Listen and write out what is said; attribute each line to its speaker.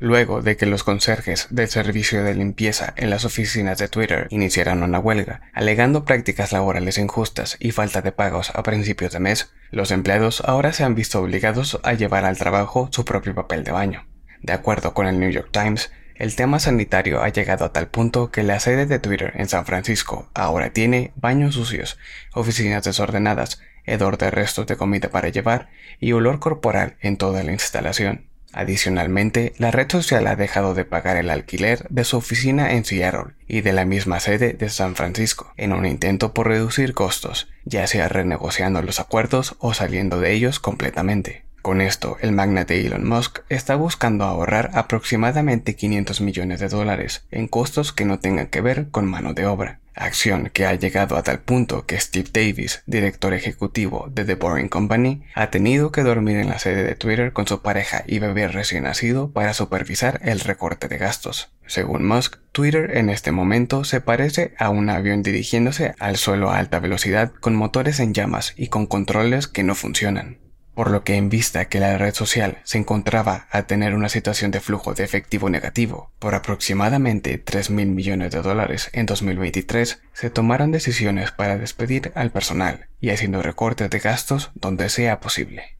Speaker 1: luego de que los conserjes del servicio de limpieza en las oficinas de Twitter iniciaran una huelga, alegando prácticas laborales injustas y falta de pagos a principios de mes, los empleados ahora se han visto obligados a llevar al trabajo su propio papel de baño. De acuerdo con el New York Times, el tema sanitario ha llegado a tal punto que la sede de Twitter en San Francisco ahora tiene baños sucios, oficinas desordenadas, hedor de restos de comida para llevar y olor corporal en toda la instalación. Adicionalmente, la red social ha dejado de pagar el alquiler de su oficina en Seattle y de la misma sede de San Francisco, en un intento por reducir costos, ya sea renegociando los acuerdos o saliendo de ellos completamente. Con esto, el magnate Elon Musk está buscando ahorrar aproximadamente 500 millones de dólares en costos que no tengan que ver con mano de obra, acción que ha llegado a tal punto que Steve Davis, director ejecutivo de The Boring Company, ha tenido que dormir en la sede de Twitter con su pareja y bebé recién nacido para supervisar el recorte de gastos. Según Musk, Twitter en este momento se parece a un avión dirigiéndose al suelo a alta velocidad con motores en llamas y con controles que no funcionan por lo que en vista que la red social se encontraba a tener una situación de flujo de efectivo negativo por aproximadamente 3 mil millones de dólares en 2023, se tomaron decisiones para despedir al personal y haciendo recortes de gastos donde sea posible.